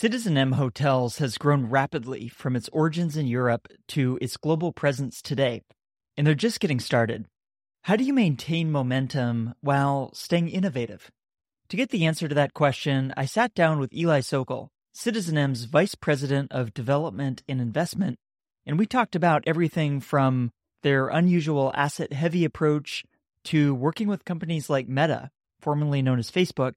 citizenM Hotels has grown rapidly from its origins in Europe to its global presence today, and they're just getting started. How do you maintain momentum while staying innovative? To get the answer to that question, I sat down with Eli Sokol, citizenM's Vice President of Development and Investment, and we talked about everything from their unusual asset heavy approach to working with companies like Meta, formerly known as Facebook,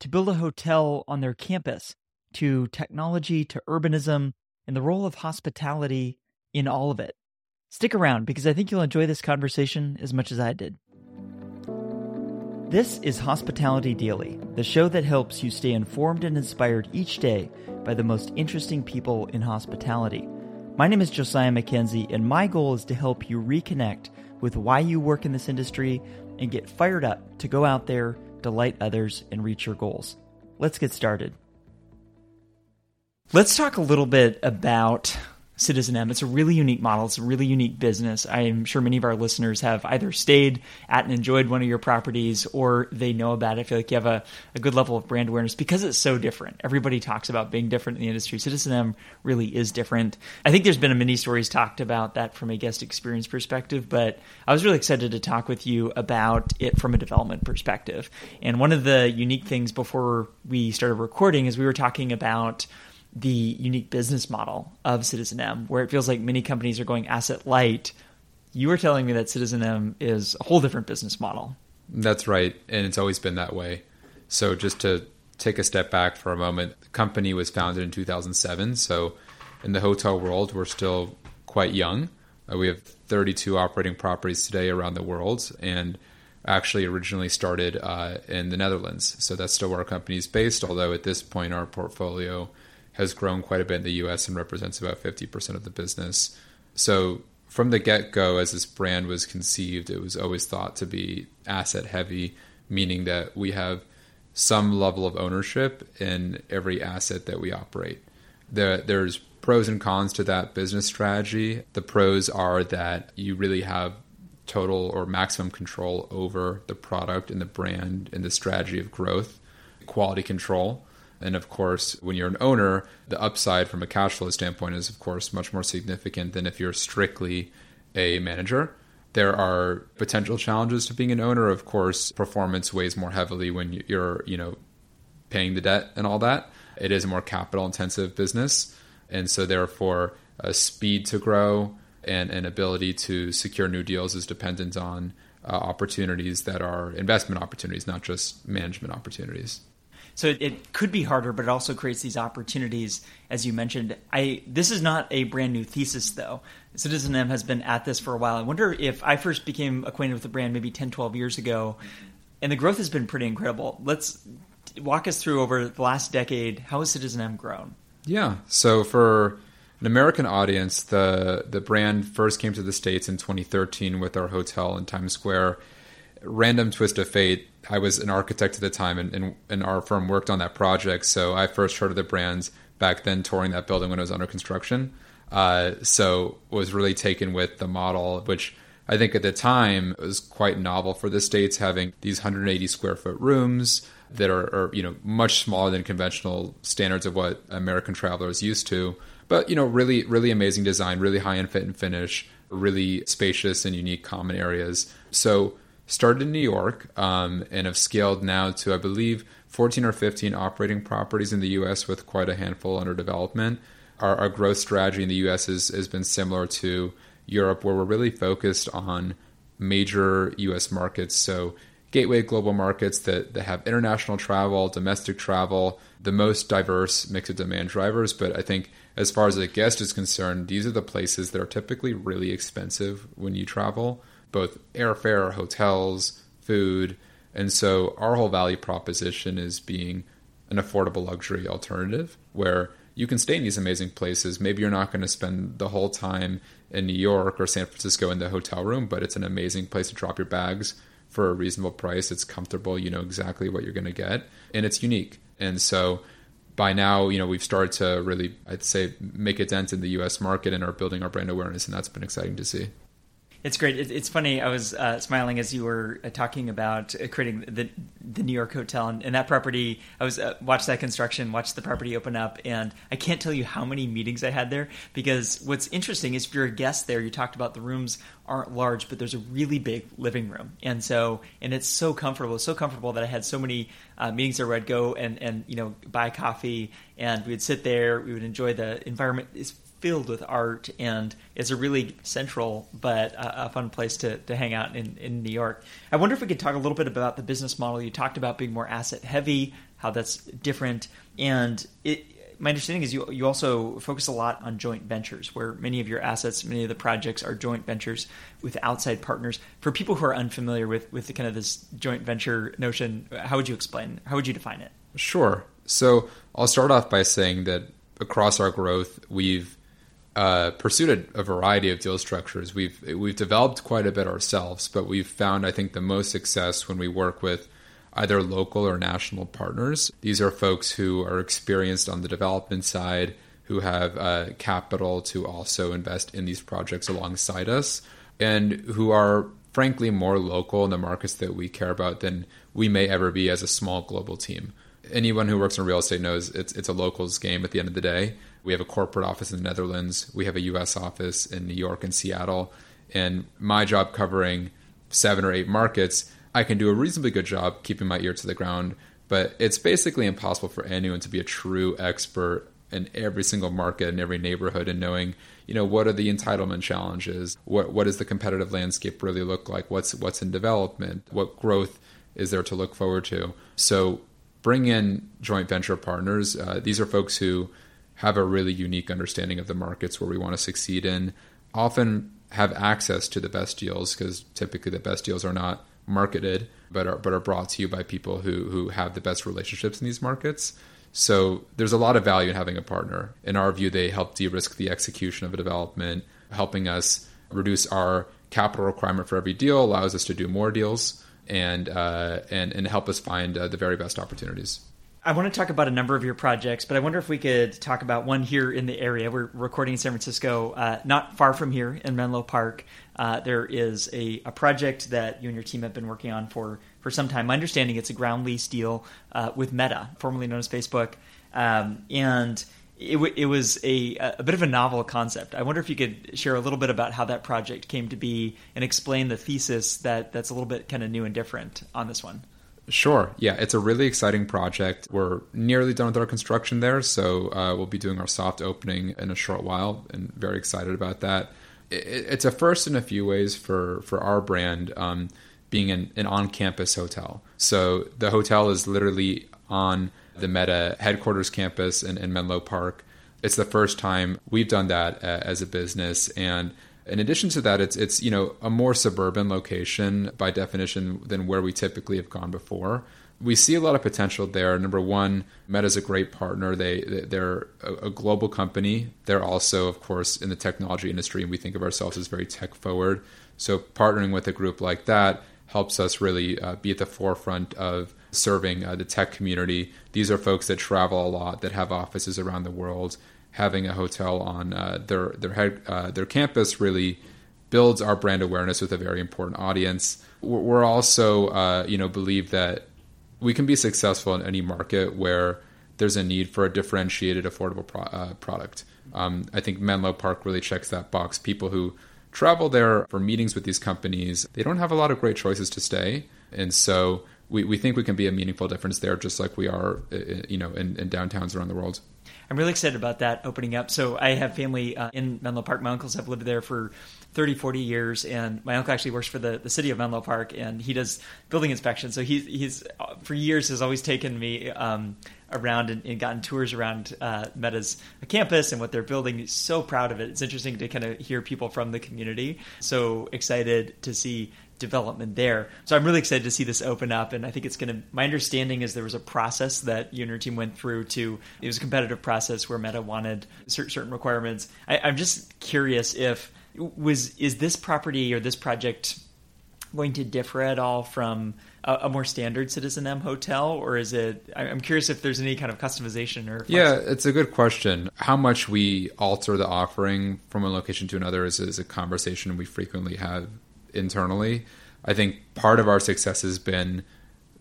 to build a hotel on their campus to technology to urbanism and the role of hospitality in all of it. Stick around because I think you'll enjoy this conversation as much as I did. This is Hospitality Daily, the show that helps you stay informed and inspired each day by the most interesting people in hospitality. My name is Josiah Mackenzie, and my goal is to help you reconnect with why you work in this industry and get fired up to go out there, delight others, and reach your goals. Let's get started. Let's talk a little bit about citizenM. It's a really unique model. It's a really unique business. I'm sure many of our listeners have either stayed at and enjoyed one of your properties or they know about it. I feel like you have a, a good level of brand awareness because it's so different. Everybody talks about being different in the industry. citizenM really is different. I think there's been a many stories talked about that from a guest experience perspective, but I was really excited to talk with you about it from a development perspective. And one of the unique things before we started recording is we were talking about the unique business model of citizenM, where it feels like many companies are going asset light. You were telling me that citizenM is a whole different business model. That's right. And it's always been that way. So, just to take a step back for a moment, the company was founded in 2007. So, in the hotel world, we're still quite young. Uh, we have 32 operating properties today around the world. And actually originally started uh, in the Netherlands. So that's still where our company is based, although at this point our portfolio has grown quite a bit in the US and represents about 50% of the business. So, from the get go, as this brand was conceived, it was always thought to be asset heavy, meaning that we have some level of ownership in every asset that we operate. There, there's pros and cons to that business strategy. The pros are that you really have total or maximum control over the product and the brand and the strategy of growth, quality control. And of course, when you're an owner, the upside from a cash flow standpoint is, of course, much more significant than if you're strictly a manager. There are potential challenges to being an owner. Of course, performance weighs more heavily when you're, you know, paying the debt and all that. It is a more capital intensive business. And so, therefore, a speed to grow and an ability to secure new deals is dependent on uh, opportunities that are investment opportunities, not just management opportunities. So it, it, could be harder, but it also creates these opportunities, as you mentioned. I this is not a brand new thesis, though. citizenM has been at this for a while. I wonder if I first became acquainted with the brand maybe 10, 12 years ago, and the growth has been pretty incredible. Let's walk us through over the last decade. How has citizenM grown? Yeah. So for an American audience, the the brand first came to the states in 2013 with our hotel in Times Square. Random twist of fate I was an architect at the time, and, and, and, our firm worked on that project. So I first heard of the brands back then, touring that building when it was under construction. Uh, so was really taken with the model, which I think at the time was quite novel for the states, having these 180 square foot rooms that are, are you know much smaller than conventional standards of what American travelers used to. But you know, really, really amazing design, really high end fit and finish, really spacious and unique common areas. So started in New York um, and have scaled now to, I believe, 14 or 15 operating properties in the US with quite a handful under development. Our, our growth strategy in the US has been similar to Europe, where we're really focused on major US markets. So, gateway global markets that, that have international travel, domestic travel, the most diverse mix of demand drivers. But I think as far as a guest is concerned, these are the places that are typically really expensive when you travel both airfare, hotels, food. And so our whole value proposition is being an affordable luxury alternative where you can stay in these amazing places. Maybe you're not going to spend the whole time in New York or San Francisco in the hotel room, but it's an amazing place to drop your bags for a reasonable price. It's comfortable, you know exactly what you're going to get, and it's unique. And so by now, you know, we've started to really, I'd say, make a dent in the US market and are building our brand awareness, and that's been exciting to see. It's great. It's funny. I was uh, smiling as you were uh, talking about uh, creating the the New York hotel and, and that property. I was uh, watched that construction, watched the property open up, and I can't tell you how many meetings I had there. Because what's interesting is if you're a guest there, you talked about the rooms aren't large, but there's a really big living room, and so and it's so comfortable, so comfortable that I had so many uh, meetings there where I'd go and and you know buy coffee, and we would sit there, we would enjoy the environment. It's filled with art and is a really central but a, a fun place to, to hang out in, in New York. I wonder if we could talk a little bit about the business model. You talked about being more asset heavy, how that's different, and it, my understanding is you you also focus a lot on joint ventures, where many of your assets, many of the projects are joint ventures with outside partners. For people who are unfamiliar with with the kind of this joint venture notion, how would you explain? How would you define it? Sure. So I'll start off by saying that across our growth, we've uh, pursued a, a, variety of deal structures. We've we've developed quite a bit ourselves, but we've found I think the most success when we work with either local or national partners. These are folks who are experienced on the development side, who have uh, capital to also invest in these projects alongside us, and who are frankly more local in the markets that we care about than we may ever be as a small global team. Anyone who works in real estate knows it's it's a locals game at the end of the day we have a corporate office in the Netherlands. We have a U.S. office in New York and Seattle. And my job covering seven or eight markets, I can do a reasonably good job keeping my ear to the ground. But it's basically impossible for anyone to be a true expert in every single market in every neighborhood and knowing you know what are the entitlement challenges what what does the competitive landscape really look like what's what's in development what growth is there to look forward to so bring in joint venture partners uh, these are folks who have a really unique understanding of the markets where we want to succeed in, often have access to the best deals because typically the best deals are not marketed but are but are brought to you by people who who have the best relationships in these markets. So there's a lot of value in having a partner. In our view, they help de-risk the execution of a development, helping us reduce our capital requirement for every deal, allows us to do more deals, and uh, and and help us find uh, the very best opportunities. I want to talk about a number of your projects, but I wonder if we could talk about one here in the area. We're recording in San Francisco, uh, not far from here in Menlo Park. Uh, there is a, a, project that you and your team have been working on for, for some time. My understanding it's a ground lease deal uh, with Meta, formerly known as Facebook. Um, and it, w- it was a, a bit of a novel concept. I wonder if you could share a little bit about how that project came to be and explain the thesis that, that's a little bit kind of new and different on this one. Sure. Yeah, it's a really exciting project. We're nearly done with our construction there, so uh, we'll be doing our soft opening in a short while, and very excited about that. it's a first in a few ways for for our brand, um, being an, an on-campus hotel. So the hotel is literally on the Meta headquarters campus in, in Menlo Park. It's the first time we've done that uh, as a business, and in addition to that, it's it's you know a more suburban location by definition than where we typically have gone before. We see a lot of potential there. Number one, Meta is a great partner. They they're a global company. They're also, of course, in the technology industry, and we think of ourselves as very tech forward. So partnering with a group like that helps us really uh, be at the forefront of serving uh, the tech community. These are folks that travel a lot, that have offices around the world, having a hotel on uh, their their head, uh, their campus really builds our brand awareness with a very important audience. We're also uh, you know believe that we can be successful in any market where there's a need for a differentiated, affordable pro- uh, product. Um, I think Menlo Park really checks that box. People who travel there for meetings with these companies, they don't have a lot of great choices to stay, and so we, we think we can be a meaningful difference there, just like we are, uh, you know, in, in downtowns around the world. I'm really excited about that opening up. So I have family uh, in Menlo Park. My uncles have lived there for 30, 40 years, and my uncle actually works for the, the city of Menlo Park, and he does building inspection. So he's he's for years has always taken me um, around and, and, gotten tours around uh, Meta's campus and what they're building. He's so proud of it. It's interesting to kind of hear people from the community. So excited to see development there. So I'm really excited to see this open up, and I think it's going to. My understanding is there was a process that you and your team went through to. It was a competitive process where Meta wanted certain requirements. I, I'm just curious if was is this property or this project going to differ at all from a, a, more standard citizenM hotel, or is it? I'm curious if there's any kind of customization or. Yeah, it's a good question. How much we alter the offering from one location to another is, is a conversation we frequently have internally. I think part of our success has been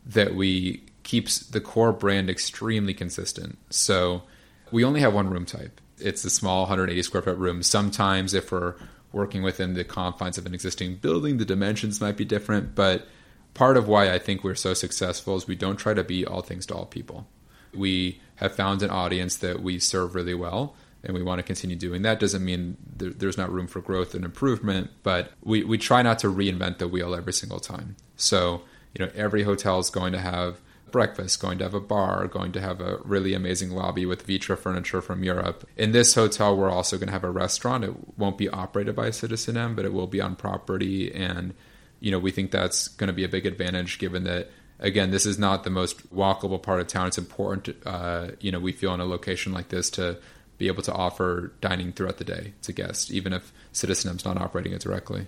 that we keeps the core brand extremely consistent. So we only have one room type. It's a small 180 square foot room. Sometimes if we're working within the confines of an existing building, the dimensions might be different, but part of why I think we're so successful is we don't try to be all things to all people. We have found an audience that we serve really well, and we want to continue doing that. Doesn't mean there, there's not room for growth and improvement, but we, we try not to reinvent the wheel every single time. So, you know, every hotel is going to have breakfast, going to have a bar, going to have a really amazing lobby with Vitra furniture from Europe. In this hotel, we're also going to have a restaurant. It won't be operated by citizenM, but it will be on property and you know, we think that's going to be a big advantage given that again, this is not the most walkable part of town. It's important, uh, you know, we feel in a location like this to be able to offer dining throughout the day to guests, even if citizenM's not operating it directly.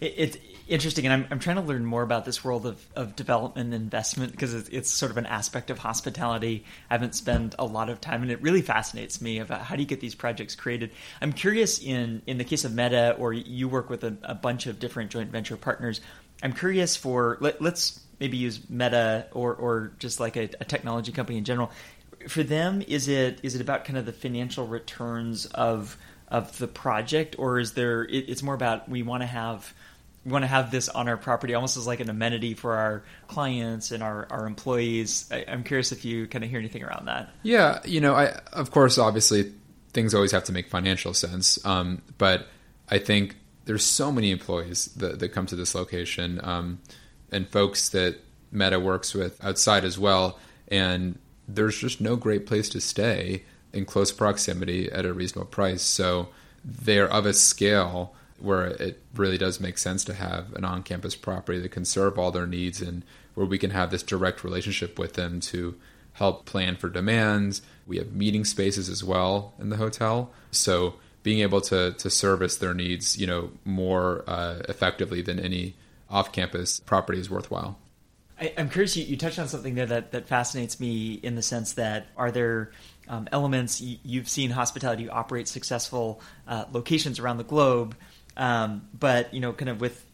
It's interesting, and I'm, I'm trying to learn more about this world of, of development and investment because it's, it's sort of an aspect of hospitality I haven't spent a lot of time, and it really fascinates me about how do you get these projects created. I'm curious in in the case of Meta, or you work with a, a bunch of different joint venture partners. I'm curious for let, us maybe use Meta or or just like a, a technology company in general. For them, is it is it about kind of the financial returns of of the project, or is there? It, it's more about we want to have we want to have this on our property almost as like an amenity for our clients and our, our employees. I, am curious if you kind of hear anything around that. Yeah, you know, I of course, obviously, things always have to make financial sense, um, but I think there's so many employees that, that come to this location um, and folks that Meta works with outside as well, and there's just no great place to stay in close proximity at a reasonable price. So they're of a scale where it really does make sense to have an on-campus property that can serve all their needs and where we can have this direct relationship with them to help plan for demands. We have meeting spaces as well in the hotel, so being able to to service their needs, you know, more uh, effectively than any off-campus property is worthwhile. I, am curious. You, you, touched on something there that that fascinates me in the sense that are there um, elements you've seen hospitality operate successful uh, locations around the globe um, but you know, kind of with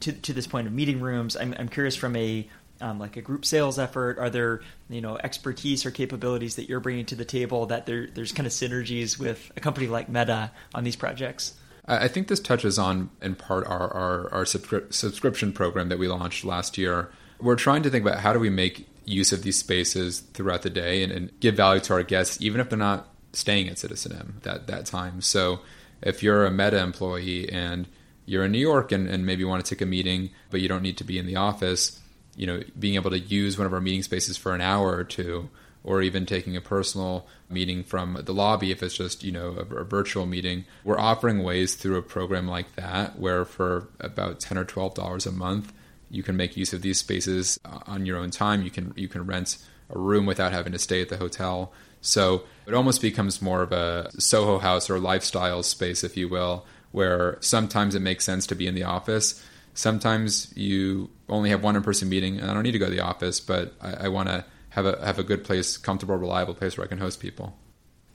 to, to this point of meeting rooms, I'm, I'm curious from a um, like a group sales effort? Are there you know expertise or capabilities that you're bringing to the table that there, there's kind of synergies with a company like Meta on these projects? I think this touches on in part our our, our subscri- subscription program that we launched last year. We're trying to think about how do we make use of these spaces throughout the day and, and give value to our guests, even if they're not staying at citizenM that that time. So if you're a Meta employee and you're in New York and, and maybe want to take a meeting, but you don't need to be in the office, you know, being able to use one of our meeting spaces for an hour or two, or even taking a personal meeting from the lobby if it's just, you know, a, a virtual meeting. We're offering ways through a program like that where for about 10 or $12 a month, you can make use of these spaces uh, on your own time. You can you can rent a room without having to stay at the hotel. So it almost becomes more of a Soho house or lifestyle space, if you will, where sometimes it makes sense to be in the office. Sometimes you only have one in-person meeting, and I don't need to go to the office, but I, I want to have a have a good place, comfortable, reliable place where I can host people.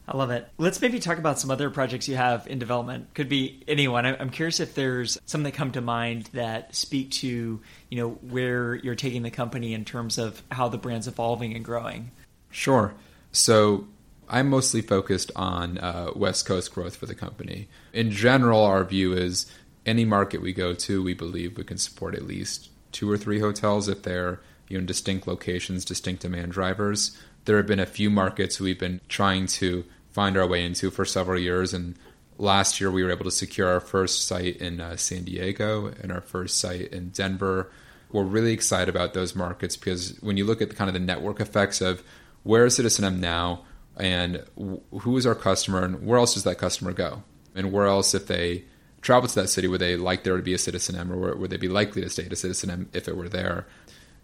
I love it. Let's maybe talk about some other projects you have in development. Could be anyone. I'm curious if there's some that come to mind that speak to you know where you're taking the company in terms of how the brand's evolving and growing. Sure. So I'm mostly focused on uh, West Coast growth for the company. In general, our view is any market we go to, we believe we can support at least two or three hotels if they're you know distinct locations, distinct demand drivers. There have been a few markets we've been trying to find our way into for several years, and last year we were able to secure our first site in uh, San Diego and our first site in Denver. We're really excited about those markets because when you look at the kind of the network effects of where is citizenM now, and who is our customer, and where else does that customer go, and where else if they travel to that city would they like there to be a citizenM, or would they be likely to stay at a citizenM if it were there?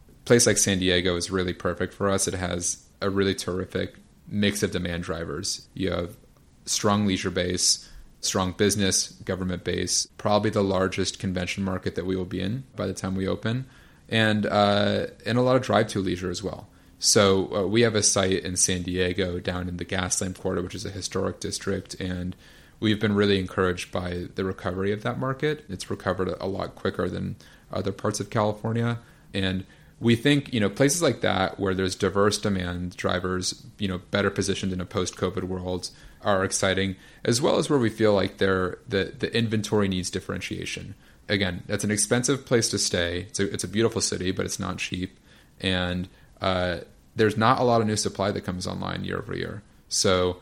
A place like San Diego is really perfect for us. It has a really terrific mix of demand drivers. You have strong leisure base, strong business, government base, probably the largest convention market that we will be in by the time we open and uh, and a lot of drive-to leisure as well. So uh, we have a site in San Diego down in the Gaslamp Quarter, which is a historic district, and we've been really encouraged by the recovery of that market. It's recovered a lot quicker than other parts of California, and we think you know places like that where there's diverse demand drivers, you know, better positioned in a post-COVID world are exciting, as well as where we feel like they're, the the inventory needs differentiation. Again, that's an expensive place to stay. It's a, it's a beautiful city, but it's not cheap, and uh, there's not a lot of new supply that comes online year over year. So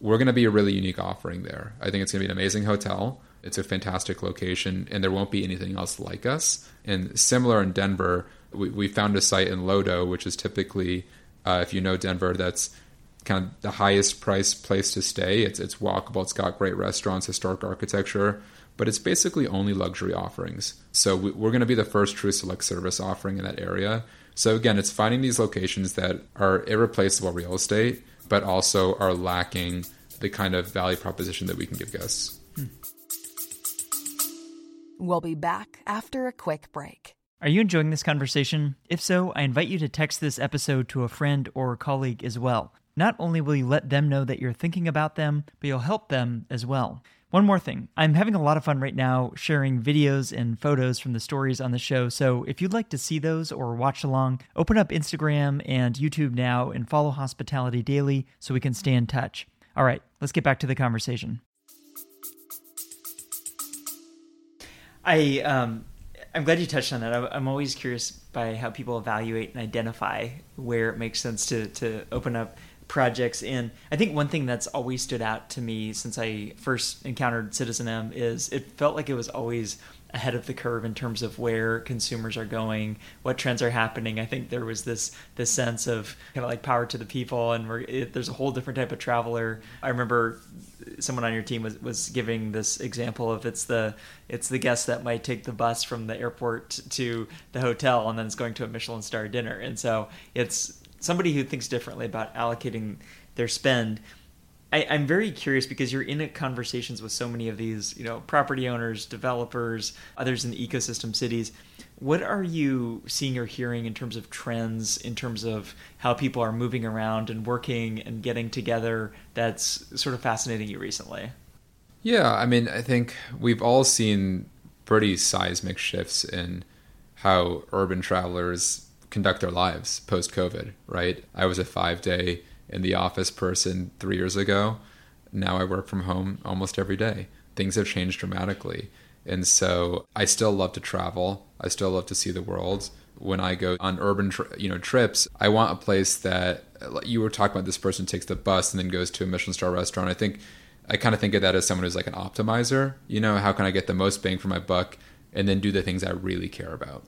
we're going to be a really unique offering there. I think it's going to be an amazing hotel. It's a fantastic location, and there won't be anything else like us. And similar in Denver, we, we found a site in LoDo, which is typically, uh, if you know Denver, that's kind of the highest priced place to stay. It's it's walkable. It's got great restaurants, historic architecture, but it's basically only luxury offerings. So we, we're going to be the first true select service offering in that area. So again, it's finding these locations that are irreplaceable real estate, but also are lacking the kind of value proposition that we can give guests. Hmm. We'll be back after a quick break. Are you enjoying this conversation? If so, I invite you to text this episode to a friend or a colleague as well. Not only will you let them know that you're thinking about them, but you'll help them as well. One more thing. I'm having a lot of fun right now sharing videos and photos from the stories on the show. So if you'd like to see those or watch along, open up Instagram and YouTube now and follow Hospitality Daily so we can stay in touch. All right, let's get back to the conversation. I um, I'm glad you touched on that. I'm always curious by how people evaluate and identify where it makes sense to to open up projects and i think one thing that's always stood out to me since i first encountered citizenM is it felt like it was always ahead of the curve in terms of where consumers are going what trends are happening. I think there was this this sense of kind of like power to the people and it, there's a whole different type of traveler. I remember someone on your team was, was giving this example of it's the it's the guest that might take the bus from the airport to the hotel and then it's going to a Michelin star dinner. And so it's somebody who thinks differently about allocating their spend. I, am very curious because you're in conversations with so many of these, you know, property owners, developers, others in the ecosystem cities. What are you seeing or hearing in terms of trends, in terms of how people are moving around and working and getting together that's sort of fascinating you recently? Yeah, I mean, I think we've all seen pretty seismic shifts in how urban travelers conduct their lives post COVID, right? I was a five day in the office person three years ago. Now I work from home almost every day. Things have changed dramatically. And so I still love to travel. I still love to see the world. When I go on urban, tri- you know, trips, I want a place that you were talking about. This person takes the bus and then goes to a Michelin star restaurant. I think I kind of think of that as someone who's like an optimizer. You know, how can I get the most bang for my buck and then do the things I really care about?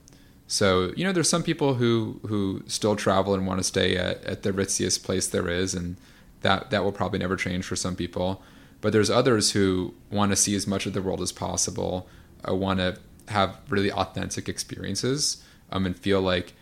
So you know, there's some people who who still travel and want to stay at, at the ritziest place there is, and that that will probably never change for some people. But there's others who want to see as much of the world as possible, uh, want to have really authentic experiences, um, and feel like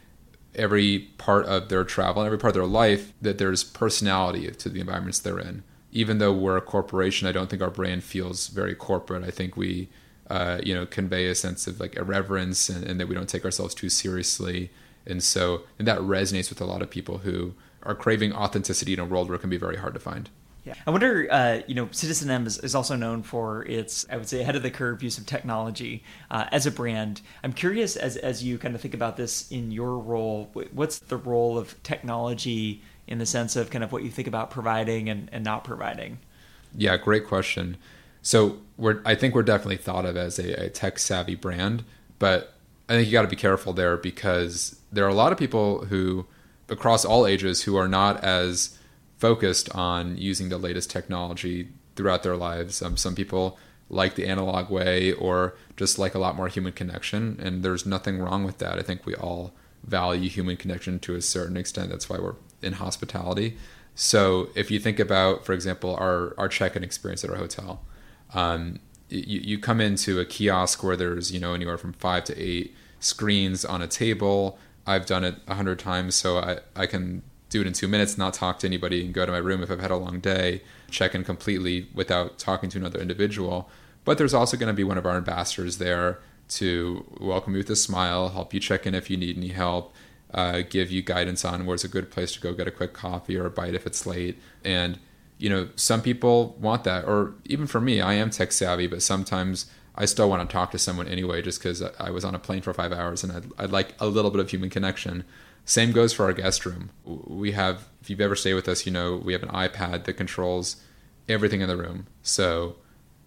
every part of their travel and every part of their life that there's personality to the environments they're in. Even though we're a corporation, I don't think our brand feels very corporate. I think we uh, you know, convey a sense of like irreverence and, and, that we don't take ourselves too seriously. And so and that resonates with a lot of people who are craving authenticity in a world where it can be very hard to find. Yeah. I wonder, uh, you know, citizenM is, is, also known for its, I would say, ahead of the curve use of technology uh, as a brand. I'm curious, as, as you kind of think about this in your role, what's the role of technology in the sense of kind of what you think about providing and, and not providing? Yeah, great question. So we're I think we're definitely thought of as a, a tech savvy brand, but I think you got to be careful there because there are a lot of people who across all ages who are not as focused on using the latest technology throughout their lives. Um, some people like the analog way or just like a lot more human connection, and there's nothing wrong with that. I think we all value human connection to a certain extent. That's why we're in hospitality. So if you think about, for example, our our check-in experience at our hotel, um, you, you come into a kiosk where there's you know anywhere from five to eight screens on a table. I've done it a hundred times, so I, I can do it in two minutes, not talk to anybody, and go to my room if I've had a long day, check in completely without talking to another individual. But there's also going to be one of our ambassadors there to welcome you with a smile, help you check in if you need any help, uh, give you guidance on where's a good place to go get a quick coffee or a bite if it's late. And, you know, some people want that. Or even for me, I am tech savvy, but sometimes I still want to talk to someone anyway just because I was on a plane for five hours and I'd, I'd like a little bit of human connection. Same goes for our guest room. We have, if you've ever stayed with us, you know, we have an iPad that controls everything in the room. So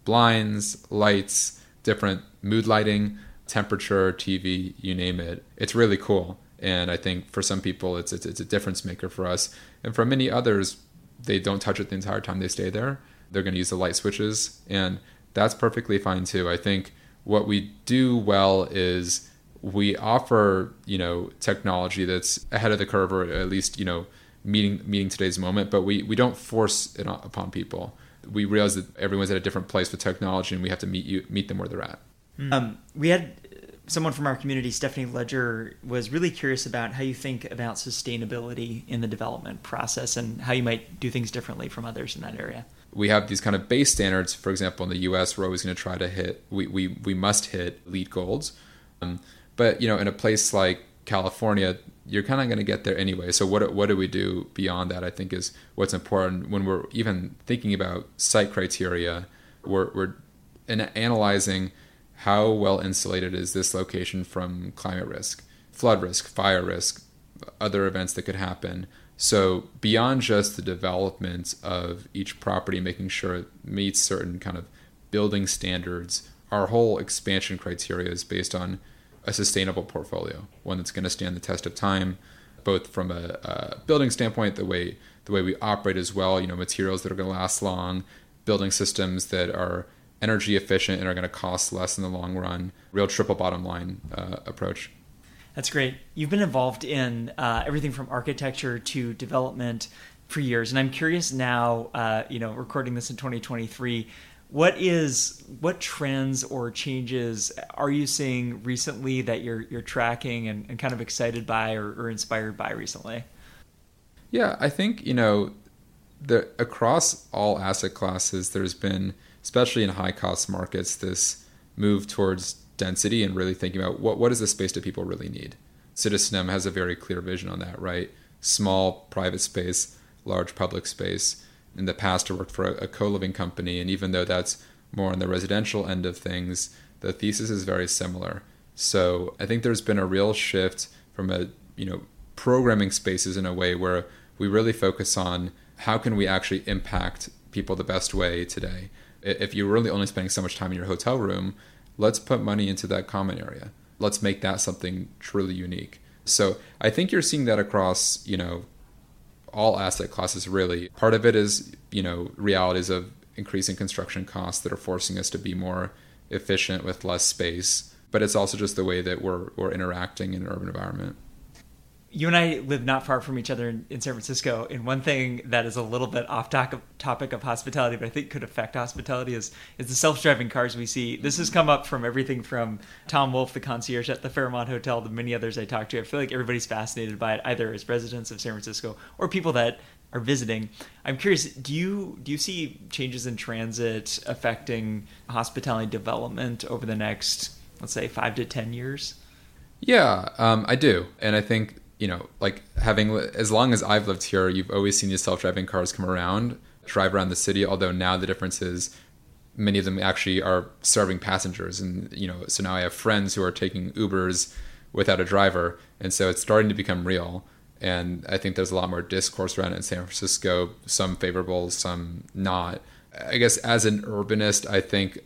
blinds, lights, different mood lighting, temperature, TV, you name it. It's really cool. And I think for some people, it's, it's, it's a difference maker for us. And for many others, they don't touch it the entire time they stay there. They're going to use the light switches. And that's perfectly fine too. I think what we do well is we offer, you know, technology that's ahead of the curve or at least, you know, meeting meeting today's moment, but we, we don't force it upon people we realize that everyone's at a different place with technology, and we have to meet you meet them where they're at. Um, we had someone from our community, Stephanie Ledger, was really curious about how you think about sustainability in the development process and how you might do things differently from others in that area. We have these kind of base standards. For example, in the U.S., we're always going to try to hit. We we we must hit LEED golds, um, but you know, in a place like California, you're kind of going to get there anyway. So what what do we do beyond that? I think is what's important when we're even thinking about site criteria. We're we're analyzing how well insulated is this location from climate risk, flood risk, fire risk, other events that could happen. So beyond just the development of each property, making sure it meets certain kind of building standards, our whole expansion criteria is based on a sustainable portfolio, one that's going to stand the test of time, both from a, a, building standpoint, the way the way we operate as well. You know, materials that are going to last long, building systems that are energy efficient and are going to cost less in the long run. Real triple bottom line uh, approach. That's great. You've been involved in uh, everything from architecture to development for years, and I'm curious now. Uh, you know, recording this in 2023 what is what trends or changes are you seeing recently that you're you're tracking and, and kind of excited by or, or, inspired by recently? Yeah, I think you know the across all asset classes, there's been especially in high cost markets this move towards density and really thinking about what what is the space that people really need. Citizen has a very clear vision on that, right? Small private space, large public space in the past I worked for a, a co-living company, and even though that's more on the residential end of things, the thesis is very similar. So I think there's been a real shift from a you know programming spaces in a way where we really focus on how can we actually impact people the best way today. If you're really only spending so much time in your hotel room, let's put money into that common area. Let's make that something truly unique. So I think you're seeing that across, you know, all asset classes really. Part of it is, you know, realities of increasing construction costs that are forcing us to be more efficient with less space. But it's also just the way that we're, we're interacting in an urban environment you and I live not far from each other in, in, San Francisco. And one thing that is a little bit off to- topic of hospitality, but I think could affect hospitality, is is the self driving cars we see. This has come up from everything from Tom Wolf, the concierge at the Fairmont Hotel, to many others I talked to. I feel like everybody's fascinated by it, either as residents of San Francisco or people that are visiting. I'm curious, do you do you see changes in transit affecting hospitality development over the next, let's say, five to ten years? Yeah, um, I do, and I think you know, like having as long as I've lived here, you've always seen these self-driving cars come around, drive around the city. Although now the difference is many of them actually are serving passengers, and you know, so now I have friends who are taking Ubers without a driver, and so it's starting to become real. And I think there's a lot more discourse around it in San Francisco, some favorable, some not. I guess as an urbanist, I think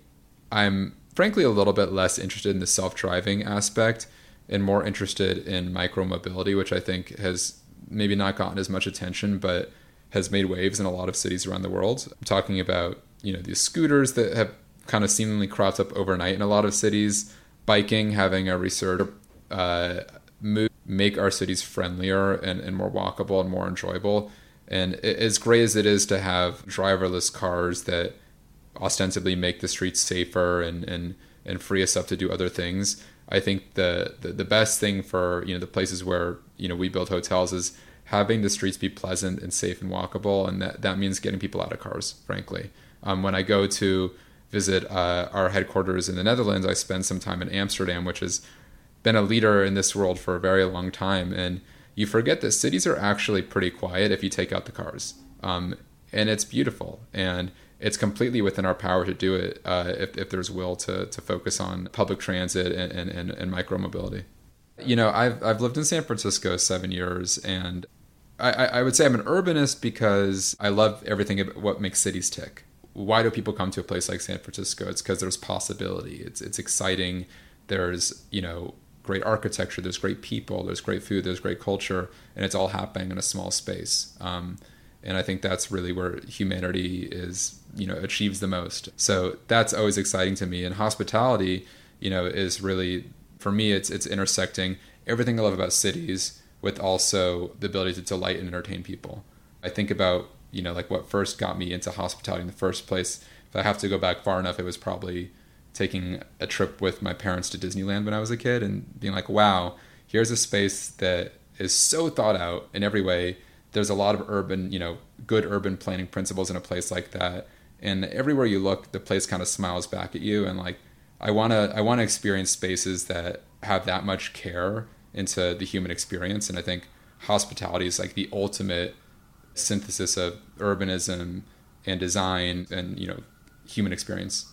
I'm frankly a little bit less interested in the self-driving aspect and more interested in micromobility, which I think has maybe not gotten as much attention, but has made waves in a lot of cities around the world. I'm talking about you know these scooters that have kind of seemingly cropped up overnight in a lot of cities. Biking having a resurgence, uh, move, make our cities friendlier and, and more walkable and more enjoyable. And as great as it is to have driverless cars that ostensibly make the streets safer and, and, and free us up to do other things, I think the, the, the best thing for you know the places where you know we build hotels is having the streets be pleasant and safe and walkable, and that that means getting people out of cars. Frankly, um, when I go to visit uh, our headquarters in the Netherlands, I spend some time in Amsterdam, which has been a leader in this world for a very long time. And you forget that cities are actually pretty quiet if you take out the cars. Um, and it's beautiful. And it's completely within our power to do it uh, if, if there's will to, to focus on public transit and, and, and, and micromobility. You know, I've, I've lived in San Francisco seven years, and I, I would say I'm an urbanist because I love everything about what makes cities tick. Why do people come to a place like San Francisco? It's because there's possibility. It's it's exciting. There's you know great architecture. There's great people. There's great food. There's great culture, and it's all happening in a small space. Um, and I think that's really where humanity is you know achieves the most. So that's always exciting to me. And hospitality, you know, is really for me. It's it's intersecting everything I love about cities with also the ability to delight and entertain people. I think about, you know, like what first got me into hospitality in the first place. If I have to go back far enough, it was probably taking a trip with my parents to Disneyland when I was a kid and being like, wow, here's a space that is so thought out in every way. There's a lot of urban, you know, good urban planning principles in a place like that. And everywhere you look, the place kind of smiles back at you. And like, I want to, I want to experience spaces that have that much care into the human experience. And I think hospitality is like the ultimate synthesis of urbanism and design and, you know, human experience.